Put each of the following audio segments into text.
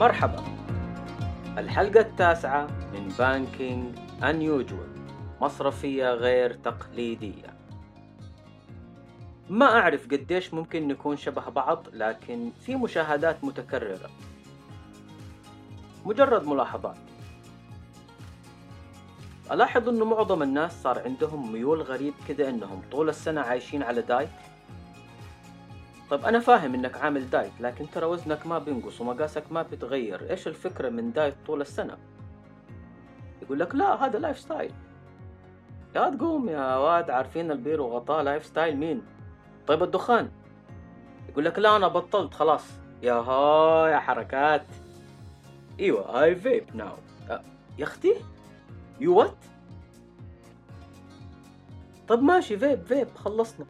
مرحبا. الحلقة التاسعة من Banking Unusual مصرفية غير تقليدية. ما أعرف قديش ممكن نكون شبه بعض لكن في مشاهدات متكررة. مجرد ملاحظات. ألاحظ أنه معظم الناس صار عندهم ميول غريب كذا أنهم طول السنة عايشين على diet. طيب أنا فاهم إنك عامل diet لكن ترى وزنك ما بينقص ومقاسك ما بيتغير. إيش الفكرة من diet طول السنة؟ يقول لك لا هذا lifestyle يا تقوم يا واد عارفين البير وغطاه lifestyle مين؟ طيب الدخان. يقول لك لا أنا بطلت خلاص. يا ها يا حركات. إيوه I vape now يا أختي؟ You what طب ماشي vape vape خلصنا.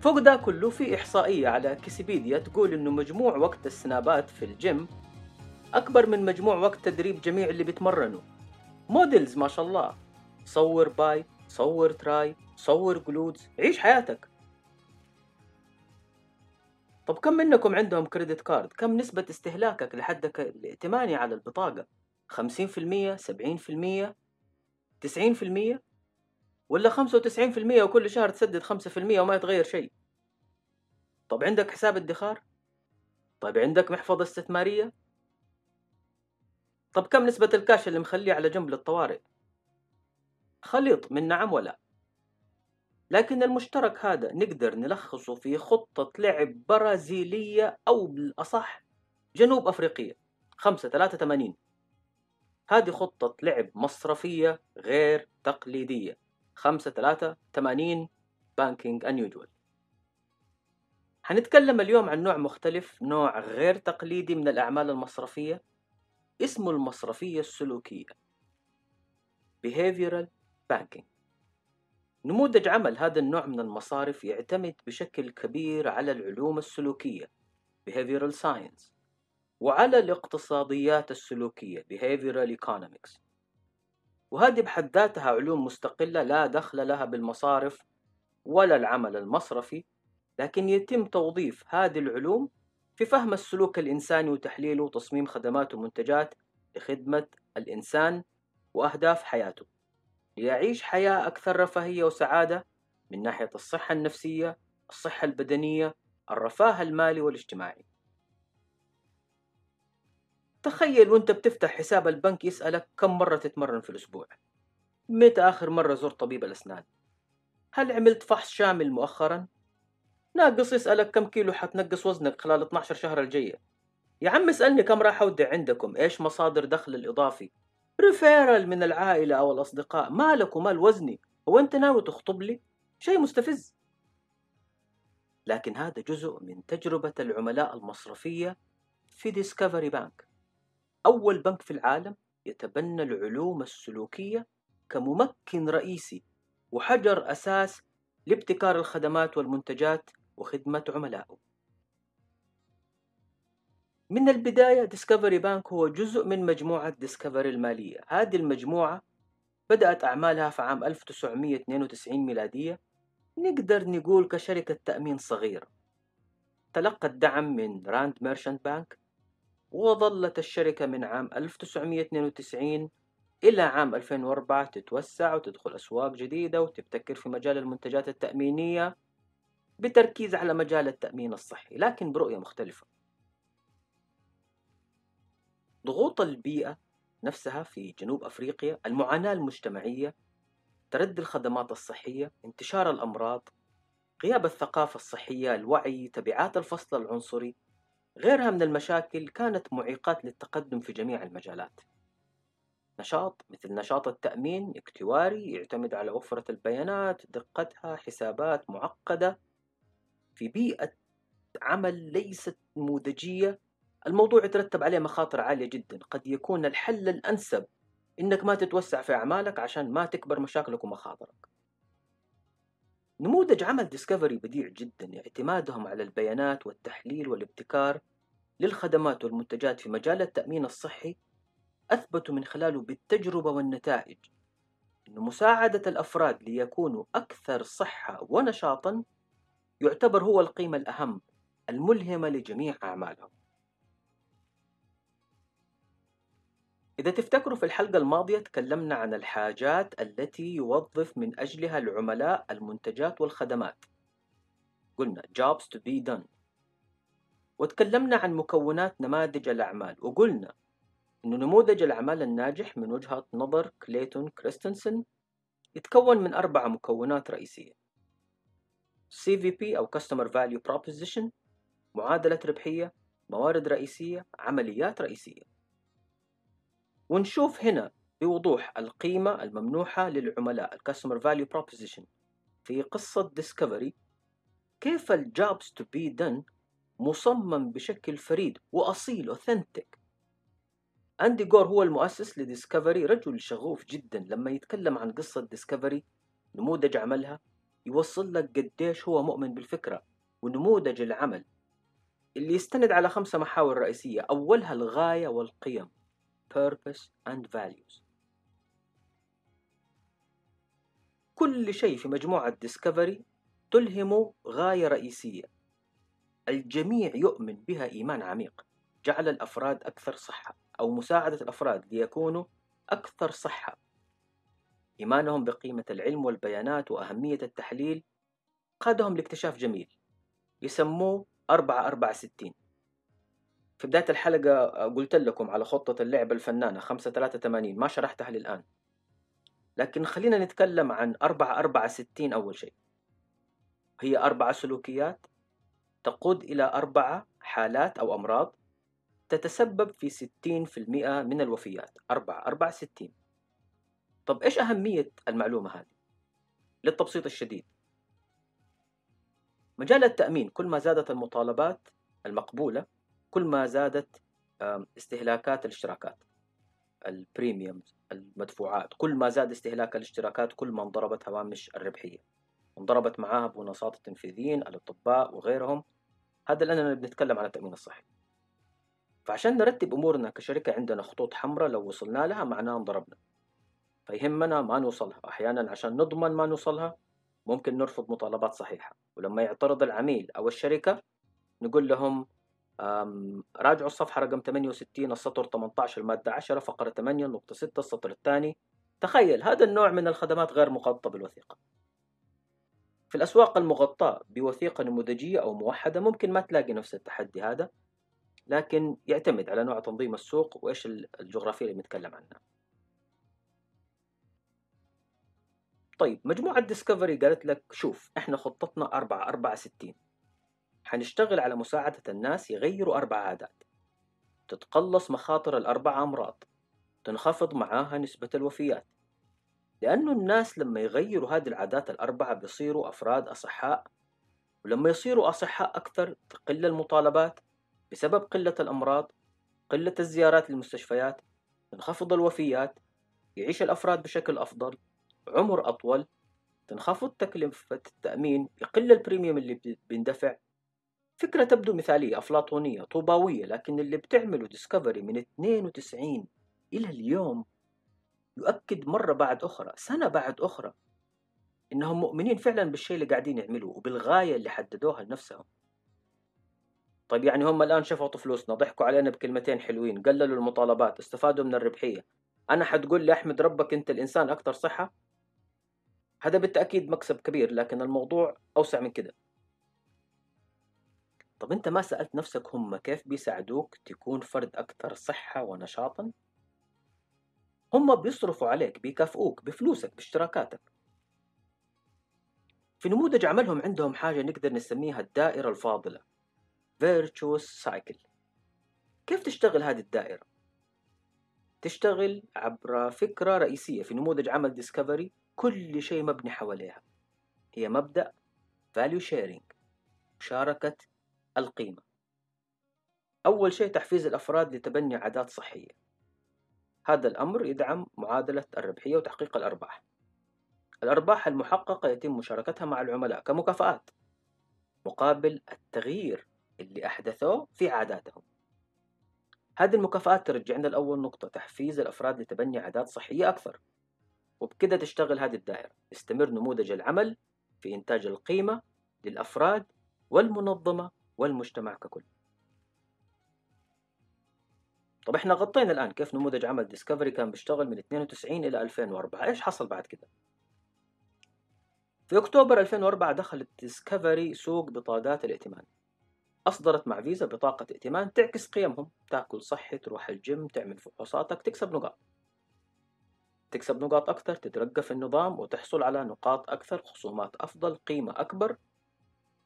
فوق ده كله في إحصائية على كيسيبيديا تقول إنه مجموع وقت السنابات في الجيم أكبر من مجموع وقت تدريب جميع اللي بيتمرنوا. Models ما شاء الله. صور bi صور tri صور glutes عيش حياتك. طب كم منكم عندهم credit card كم نسبة استهلاكك لحدك الائتماني على البطاقة؟ خمسين في المية سبعين في المية تسعين في المية؟ ولا خمسة وتسعين في المية وكل شهر تسدد خمسة في المية وما يتغير شيء؟ طب عندك حساب ادخار؟ طيب عندك محفظة استثمارية؟ طب كم نسبة الكاش اللي مخليه على جنب للطوارئ؟ خليط من نعم ولا. لكن المشترك هذا نقدر نلخصه في خطة لعب برازيلية أو بالأصح جنوب أفريقية خمسة ثلاثة ثمانين هذه خطة لعب مصرفية غير تقليدية خمسة ثلاثة ثمانين بانكينج أنيوجوال حنتكلم اليوم عن نوع مختلف نوع غير تقليدي من الأعمال المصرفية اسمه المصرفية السلوكية Behavioral Banking. نموذج عمل هذا النوع من المصارف يعتمد بشكل كبير على العلوم السلوكية Behavioral Science وعلى الاقتصاديات السلوكية Behavioral Economics وهذه بحد ذاتها علوم مستقلة لا دخل لها بالمصارف ولا العمل المصرفي لكن يتم توظيف هذه العلوم في فهم السلوك الإنساني وتحليله وتصميم خدمات ومنتجات لخدمة الإنسان وأهداف حياته. ليعيش حياة أكثر رفاهية وسعادة من ناحية الصحة النفسية الصحة البدنية الرفاه المالي والاجتماعي. تخيل وأنت بتفتح حساب البنك يسألك كم مرة تتمرن في الأسبوع؟ متى آخر مرة زرت طبيب الأسنان؟ هل عملت فحص شامل مؤخرا؟ ناقص يسألك كم كيلو حتنقص وزنك خلال 12 شهر الجاية. يا عم اسألني كم راح أودع عندكم؟ إيش مصادر دخل الإضافي؟ ريفيرال من العائلة أو الأصدقاء. مالك ومال وزني هو أنت ناوي تخطب لي؟ شيء مستفز. لكن هذا جزء من تجربة العملاء المصرفية في Discovery Bank أول بنك في العالم يتبنى العلوم السلوكية كممكن رئيسي وحجر أساس لابتكار الخدمات والمنتجات وخدمة عملائه. من البداية Discovery Bank هو جزء من مجموعة Discovery المالية. هذه المجموعة بدأت أعمالها في عام 1992 ميلادية. نقدر نقول كشركة تأمين صغيرة. تلقت دعم من Rand Merchant Bank وظلت الشركة من عام 1992 إلى عام 2004 تتوسع وتدخل أسواق جديدة وتبتكر في مجال المنتجات التأمينية بتركيز على مجال التأمين الصحي لكن برؤية مختلفة. ضغوط البيئة نفسها في جنوب أفريقيا المعاناة المجتمعية تردي الخدمات الصحية انتشار الأمراض غياب الثقافة الصحية الوعي تبعات الفصل العنصري غيرها من المشاكل كانت معيقات للتقدم في جميع المجالات. نشاط مثل نشاط التأمين اكتواري يعتمد على وفرة البيانات دقتها حسابات معقدة. في بيئة عمل ليست نموذجية الموضوع يترتب عليه مخاطر عالية جدا. قد يكون الحل الأنسب إنك ما تتوسع في أعمالك عشان ما تكبر مشاكلك ومخاطرك. نموذج عمل ديسكفري بديع جدا. اعتمادهم على البيانات والتحليل والابتكار للخدمات والمنتجات في مجال التأمين الصحي أثبتوا من خلاله بالتجربة والنتائج أن مساعدة الأفراد ليكونوا أكثر صحة ونشاطا يعتبر هو القيمة الأهم الملهمة لجميع أعمالهم. إذا تفتكروا في الحلقة الماضية تكلمنا عن الحاجات التي يوظف من أجلها العملاء المنتجات والخدمات. قلنا jobs to be done. وتكلمنا عن مكونات نماذج الأعمال وقلنا أن نموذج الأعمال الناجح من وجهة نظر كليتون كريستنسن يتكون من أربع مكونات رئيسية CVP أو Customer Value Proposition معادلة ربحية موارد رئيسية عمليات رئيسية. ونشوف هنا بوضوح القيمة الممنوحة للعملاء Customer Value Proposition. في قصة Discovery كيف الجابس to be done مصمم بشكل فريد وأصيل أوثنتيك أدريان جور هو المؤسس ل Discovery رجل شغوف جدا. لما يتكلم عن قصة Discovery نموذج عملها يوصل لك قديش هو مؤمن بالفكرة ونموذج العمل اللي يستند على خمسة محاور رئيسية أولها الغاية والقيم. Purpose and values. كل شيء في مجموعة Discovery تلهم غاية رئيسية. الجميع يؤمن بها إيمان عميق. جعل الأفراد أكثر صحة أو مساعدة الأفراد ليكونوا أكثر صحة. إيمانهم بقيمة العلم والبيانات وأهمية التحليل قادهم لاكتشاف جميل. يسموه أربعة أربعة ستين. في بداية الحلقة قلت لكم على خطة اللعبة الفنانة خمسة ثلاثة ثمانين ما شرحتها للآن. لكن خلينا نتكلم عن أربعة أربعة ستين أول شيء. هي أربعة سلوكيات تقود إلى أربعة حالات أو أمراض تتسبب في 60% من الوفيات. أربعة أربعة ستين. طب إيش أهمية المعلومة هذه؟ للتبسيط الشديد. مجال التأمين كل ما زادت المطالبات المقبولة كل ما زادت استهلاكات الاشتراكات البريميومز المدفوعات كل ما زاد استهلاك الاشتراكات كل ما انضربت هوامش الربحية. انضربت معاها بونصات التنفيذيين الأطباء وغيرهم. هذا لأننا بنتكلم عن التأمين الصحي. فعشان نرتب أمورنا كشركة عندنا خطوط حمراء لو وصلنا لها معناها انضربنا. فيهمنا ما نوصلها. أحيانا عشان نضمن ما نوصلها ممكن نرفض مطالبات صحيحة. ولما يعترض العميل أو الشركة نقول لهم راجعوا الصفحة رقم 68 السطر 18 المادة 10 فقرة 8 نقطة 6 السطر الثاني. تخيل هذا النوع من الخدمات غير مغطى بالوثيقة. في الأسواق المغطاة بوثيقة نموذجية أو موحدة ممكن ما تلاقي نفس التحدي هذا لكن يعتمد على نوع تنظيم السوق وإيش الجغرافية اللي بنتكلم عنها. طيب مجموعة ديسكفري قالت لك شوف إحنا خطتنا أربعة أربعة ستين. حنشتغل على مساعدة الناس يغيروا أربع عادات. تتقلص مخاطر الأربع أمراض. تنخفض معاها نسبة الوفيات. لأنه الناس لما يغيروا هذه العادات الأربعة بيصيروا أفراد أصحاء. ولما يصيروا أصحاء أكثر تقل المطالبات بسبب قلة الأمراض قلة الزيارات للمستشفيات تنخفض الوفيات يعيش الأفراد بشكل أفضل عمر أطول تنخفض تكلفة التأمين يقل البريميوم اللي بيندفع. فكرة تبدو مثالية أفلاطونية طوباوية لكن اللي بتعمله ديسكفري من 92 إلى اليوم يؤكد مرة بعد أخرى سنة بعد أخرى إنهم مؤمنين فعلا بالشيء اللي قاعدين يعملوه وبالغاية اللي حددوها لنفسهم. طيب يعني هم الآن شفطوا فلوسنا ضحكوا علينا بكلمتين حلوين قللوا المطالبات استفادوا من الربحية. أنا حتقول لي أحمد ربك أنت الإنسان أكثر صحة؟ هذا بالتأكيد مكسب كبير لكن الموضوع أوسع من كده. طب أنت ما سألت نفسك هم كيف بيساعدوك تكون فرد أكثر صحة ونشاطا؟ هم بيصرفوا عليك بيكافئوك بفلوسك باشتراكاتك في نموذج عملهم عندهم حاجة نقدر نسميها الدائرة الفاضلة virtuous cycle كيف تشتغل هذه الدائرة؟ تشتغل عبر فكرة رئيسية في نموذج عمل ديسكفري كل شيء مبني حواليها هي مبدأ value sharing مشاركة القيمة. أول شيء تحفيز الأفراد لتبني عادات صحية. هذا الأمر يدعم معادلة الربحية وتحقيق الأرباح. الأرباح المحققة يتم مشاركتها مع العملاء كمكافآت مقابل التغيير اللي أحدثوه في عاداتهم. هذه المكافآت ترجعنا لأول نقطة تحفيز الأفراد لتبني عادات صحية أكثر. وبكده تشتغل هذه الدائرة. يستمر نموذج العمل في إنتاج القيمة للأفراد والمنظمة والمجتمع ككل. طب إحنا غطينا الآن كيف نموذج عمل Discovery كان بيشتغل من 92 إلى 2004 إيش حصل بعد كده؟ في أكتوبر 2004 دخلت Discovery سوق بطاقات الائتمان. أصدرت مع فيزا بطاقة ائتمان تعكس قيمهم. تأكل صحي تروح الجيم تعمل فحوصاتك تكسب نقاط. تكسب نقاط أكثر تترقى في النظام وتحصل على نقاط أكثر خصومات أفضل قيمة أكبر.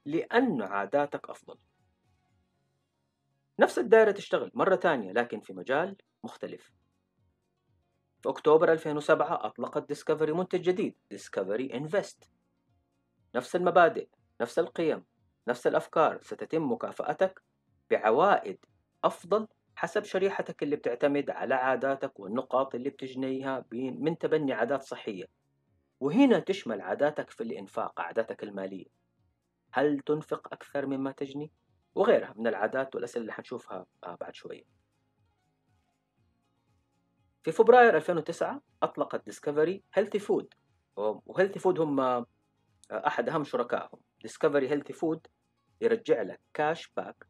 لأن عاداتك أفضل. نفس الدائرة تشتغل مرة تانية لكن في مجال مختلف. في أكتوبر 2007 أطلقت Discovery منتج جديد Discovery Invest نفس المبادئ نفس القيم نفس الأفكار ستتم مكافأتك بعوائد أفضل حسب شريحتك اللي بتعتمد على عاداتك والنقاط اللي بتجنيها من تبني عادات صحية. وهنا تشمل عاداتك في الإنفاق عاداتك المالية. هل تنفق أكثر مما تجني؟ وغيرها من العادات والأسئلة اللي حنشوفها آه، بعد شوية. في فبراير 2009 أطلقت Discovery HealthyFood و HealthyFood هم آه، أحد أهم شركائهم. Discovery HealthyFood يرجع لك cash back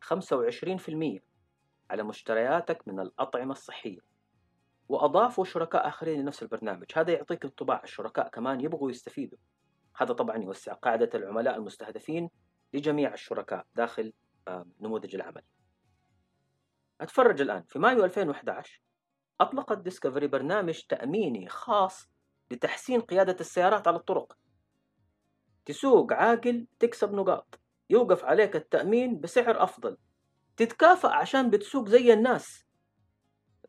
25% على مشترياتك من الأطعمة الصحية. وأضافوا شركاء آخرين لنفس البرنامج. هذا يعطيك انطباع. الشركاء كمان يبغوا يستفيدوا. هذا طبعا يوسع قاعدة العملاء المستهدفين لجميع الشركاء داخل نموذج العمل. أتفرج الآن. في مايو 2011 أطلقت ديسكفري برنامج تأميني خاص لتحسين قيادة السيارات على الطرق. تسوق عاقل تكسب نقاط. يوقف عليك التأمين بسعر أفضل. تتكافئ عشان بتسوق زي الناس.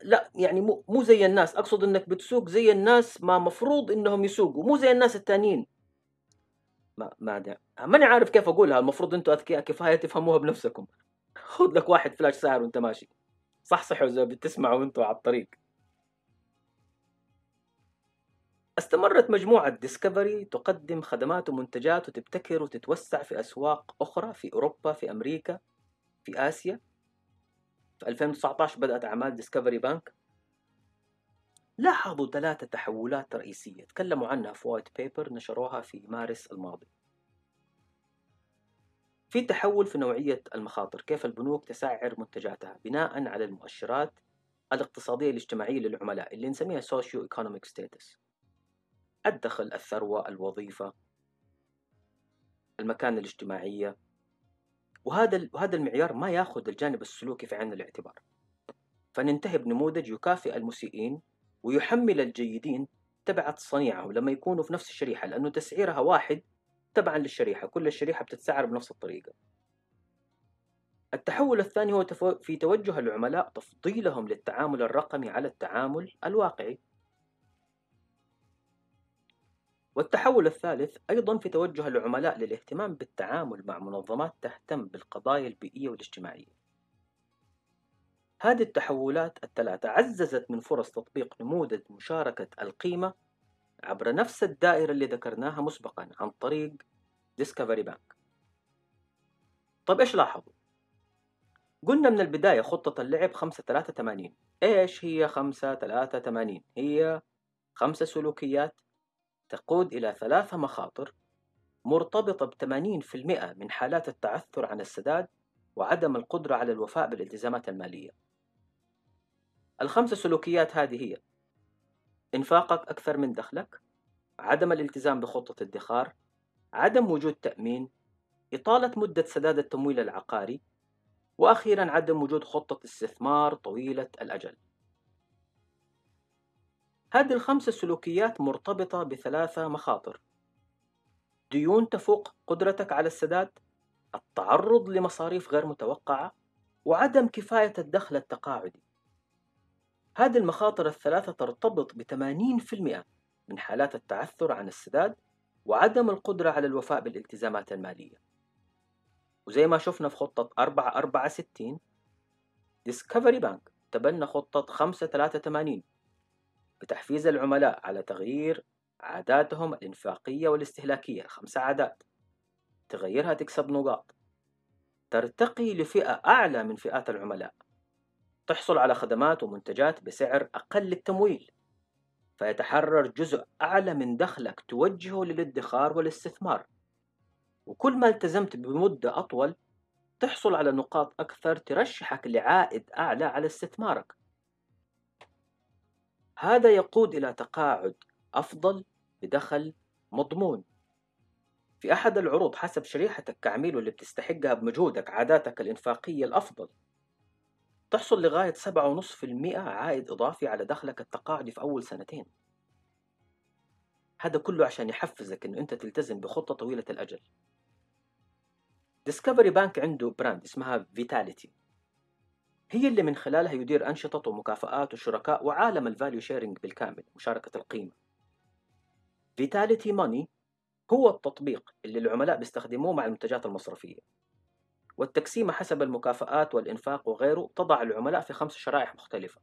لا يعني مو مو زي الناس. أقصد إنك بتسوق زي الناس ما مفروض إنهم يسوقوا. مو زي الناس التانيين. ما ما ماني عارف كيف أقولها. المفروض أنتم أذكياء كفاية تفهموها بنفسكم. خذ لك واحد فلاش ساعر وأنت ماشي. صح صح إذا بتسمعوا وأنتم على الطريق. استمرت مجموعة Discovery تقدم خدمات ومنتجات وتبتكر وتتوسع في أسواق أخرى في أوروبا في أمريكا في آسيا. في 2019 بدأت أعمال Discovery Bank لاحظوا ثلاثة تحولات رئيسية تكلموا عنها في white paper نشروها في مارس الماضي. في تحول في نوعية المخاطر كيف البنوك تسعر منتجاتها بناء على المؤشرات الاقتصادية الاجتماعية للعملاء اللي نسميها socioeconomic status الدخل الثروة الوظيفة المكانة الاجتماعية. وهذا وهذا المعيار ما ياخذ الجانب السلوكي في عين الاعتبار. فننتهي بنموذج يكافئ المسيئين ويحمل الجيدين تبعة صنيعهم لما يكونوا في نفس الشريحة لأنه تسعيرها واحد تبعا للشريحة كل الشريحة بتتسعر بنفس الطريقة. التحول الثاني هو في توجه العملاء تفضيلهم للتعامل الرقمي على التعامل الواقعي. والتحول الثالث أيضا في توجه العملاء للاهتمام بالتعامل مع منظمات تهتم بالقضايا البيئية والاجتماعية. هذه التحولات الثلاثة عززت من فرص تطبيق نموذج مشاركة القيمة عبر نفس الدائرة اللي ذكرناها مسبقا عن طريق ديسكفري بانك طيب إيش لاحظوا؟ قلنا من البداية خطة اللعب 5 3 80 إيش هي 5 3 80 هي خمسة سلوكيات تقود إلى ثلاثة مخاطر مرتبطة ب 80% من حالات التعثر عن السداد وعدم القدرة على الوفاء بالالتزامات المالية. الخمس سلوكيات هذه هي: إنفاقك أكثر من دخلك، عدم الالتزام بخطة ادخار، عدم وجود تأمين، إطالة مدة سداد التمويل العقاري، وأخيرا عدم وجود خطة استثمار طويلة الأجل. هذه الخمس سلوكيات مرتبطة بثلاثة مخاطر ديون تفوق قدرتك على السداد التعرض لمصاريف غير متوقعة وعدم كفاية الدخل التقاعدي هذه المخاطر الثلاثة ترتبط ب 80% من حالات التعثر عن السداد وعدم القدرة على الوفاء بالالتزامات المالية. وزي ما شفنا في خطة 464 ديسكفري بانك تبنى خطة 583 بتحفيز العملاء على تغيير عاداتهم الإنفاقية والاستهلاكية خمسة عادات. تغيرها تكسب نقاط. ترتقي لفئة أعلى من فئات العملاء. تحصل على خدمات ومنتجات بسعر أقل للتمويل فيتحرر جزء أعلى من دخلك توجهه للادخار والاستثمار. وكل ما التزمت بمدة أطول تحصل على نقاط أكثر ترشحك لعائد أعلى على استثمارك. هذا يقود إلى تقاعد أفضل بدخل مضمون. في أحد العروض حسب شريحتك كعميل واللي بتستحقها بمجهودك عاداتك الإنفاقية الأفضل. تحصل لغاية 7.5% عائد إضافي على دخلك التقاعدي في أول سنتين. هذا كله عشان يحفزك إنه أنت تلتزم بخطة طويلة الأجل. ديسكفري بانك عنده brand اسمها فيتاليتي هي اللي من خلالها يدير أنشطة ومكافآت وشركاء وعالم ال value sharing بالكامل مشاركة القيمة. فيتاليتي ماني هو التطبيق اللي العملاء بيستخدموه مع المنتجات المصرفية. والتقسيمة حسب المكافآت والإنفاق وغيره تضع العملاء في خمس شرائح مختلفة.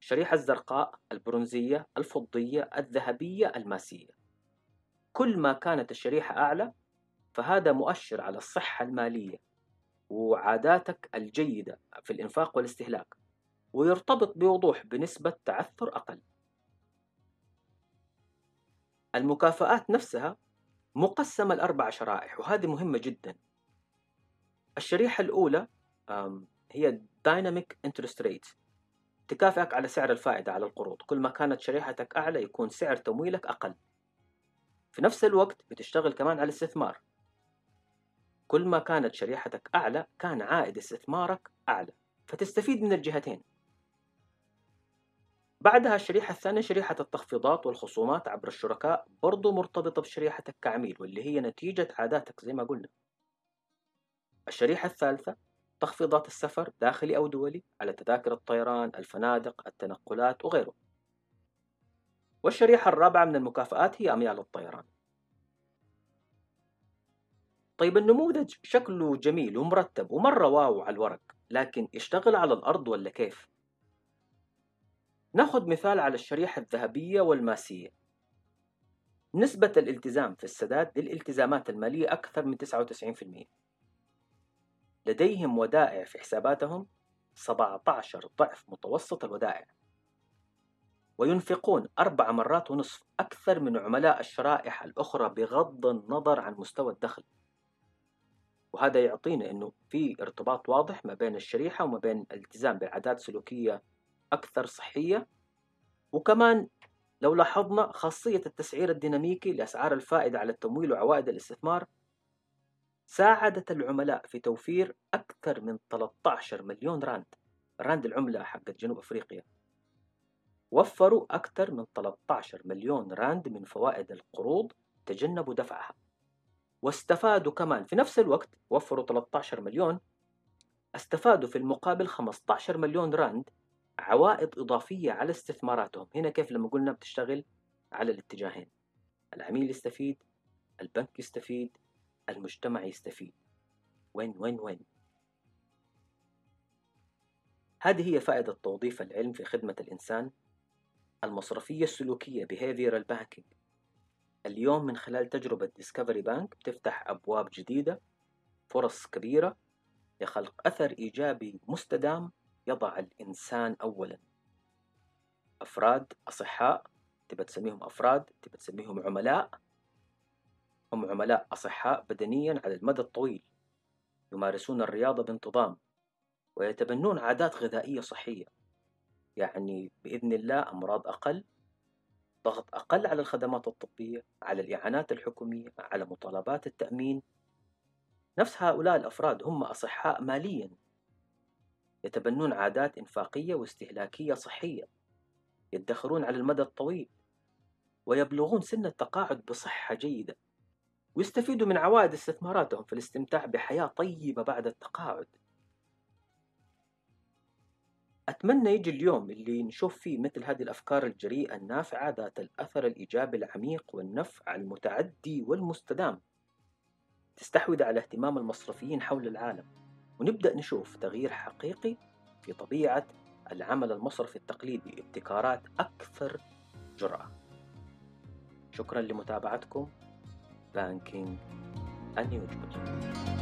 الشريحة الزرقاء البرونزية الفضية الذهبية الماسية. كل ما كانت الشريحة أعلى فهذا مؤشر على الصحة المالية وعاداتك الجيدة في الإنفاق والاستهلاك ويرتبط بوضوح بنسبة تعثر أقل. المكافآت نفسها مقسمة لأربع شرائح وهذه مهمة جدا. الشريحة الأولى هي Dynamic Interest Rate. تكافئك على سعر الفائدة على القروض. كل ما كانت شريحتك أعلى يكون سعر تمويلك أقل. في نفس الوقت بتشتغل كمان على الاستثمار كل ما كانت شريحتك أعلى كان عائد استثمارك أعلى. فتستفيد من الجهتين. بعدها الشريحة الثانية شريحة التخفيضات والخصومات عبر الشركاء برضو مرتبطة بشريحتك كعميل واللي هي نتيجة عاداتك زي ما قلنا. الشريحة الثالثة تخفيضات السفر داخلي أو دولي على تذاكر الطيران الفنادق التنقلات وغيره. والشريحة الرابعة من المكافآت هي أميال الطيران. طيب النموذج شكله جميل ومرتب ومرة واو على الورق لكن يشتغل على الأرض ولا كيف؟ ناخذ مثال على الشريحة الذهبية والماسية. نسبة الالتزام في السداد للالتزامات المالية أكثر من 99% لديهم ودائع في حساباتهم 17 ضعف متوسط الودائع. وينفقون أربع مرات ونصف أكثر من عملاء الشرائح الأخرى بغض النظر عن مستوى الدخل. وهذا يعطينا أنه في ارتباط واضح ما بين الشريحة وما بين الالتزام بعادات سلوكية أكثر صحية. وكمان لو لاحظنا خاصية التسعير الديناميكي لأسعار الفائدة على التمويل وعوائد الاستثمار ساعدت العملاء في توفير أكثر من 13 مليون راند. راند العملة حقت جنوب أفريقيا. وفروا أكثر من 13 مليون راند من فوائد القروض تجنبوا دفعها. واستفادوا كمان في نفس الوقت وفروا 13 مليون استفادوا في المقابل 15 مليون راند عوائد إضافية على استثماراتهم. هنا كيف لما قلنا بتشتغل؟ على الاتجاهين. العميل يستفيد البنك يستفيد المجتمع يستفيد. وين وين وين؟ هذه هي فائدة توظيف العلم في خدمة الإنسان المصرفية السلوكية Behavioral Banking. اليوم من خلال تجربة ديسكفري بانك بتفتح أبواب جديدة فرص كبيرة لخلق أثر إيجابي مستدام يضع الإنسان أولا. أفراد أصحاء تبى تسميهم أفراد تبى تسميهم عملاء هم عملاء أصحاء بدنيا على المدى الطويل يمارسون الرياضة بانتظام ويتبنون عادات غذائية صحية. يعني بإذن الله أمراض أقل ضغط أقل على الخدمات الطبية على الإعانات الحكومية على مطالبات التأمين. نفس هؤلاء الأفراد هم أصحاء ماليا. يتبنون عادات إنفاقية واستهلاكية صحية يدخرون على المدى الطويل ويبلغون سن التقاعد بصحة جيدة. ويستفيدوا من عوائد استثماراتهم في الاستمتاع بحياة طيبة بعد التقاعد. أتمنى يجي اليوم اللي نشوف فيه مثل هذه الأفكار الجريئة النافعة ذات الأثر الإيجابي العميق والنفع المتعدي والمستدام. تستحوذ على اهتمام المصرفيين حول العالم ونبدأ نشوف تغيير حقيقي في طبيعة العمل المصرفي التقليدي ابتكارات أكثر جرأة. شكرا لمتابعتكم. بانكينج unusual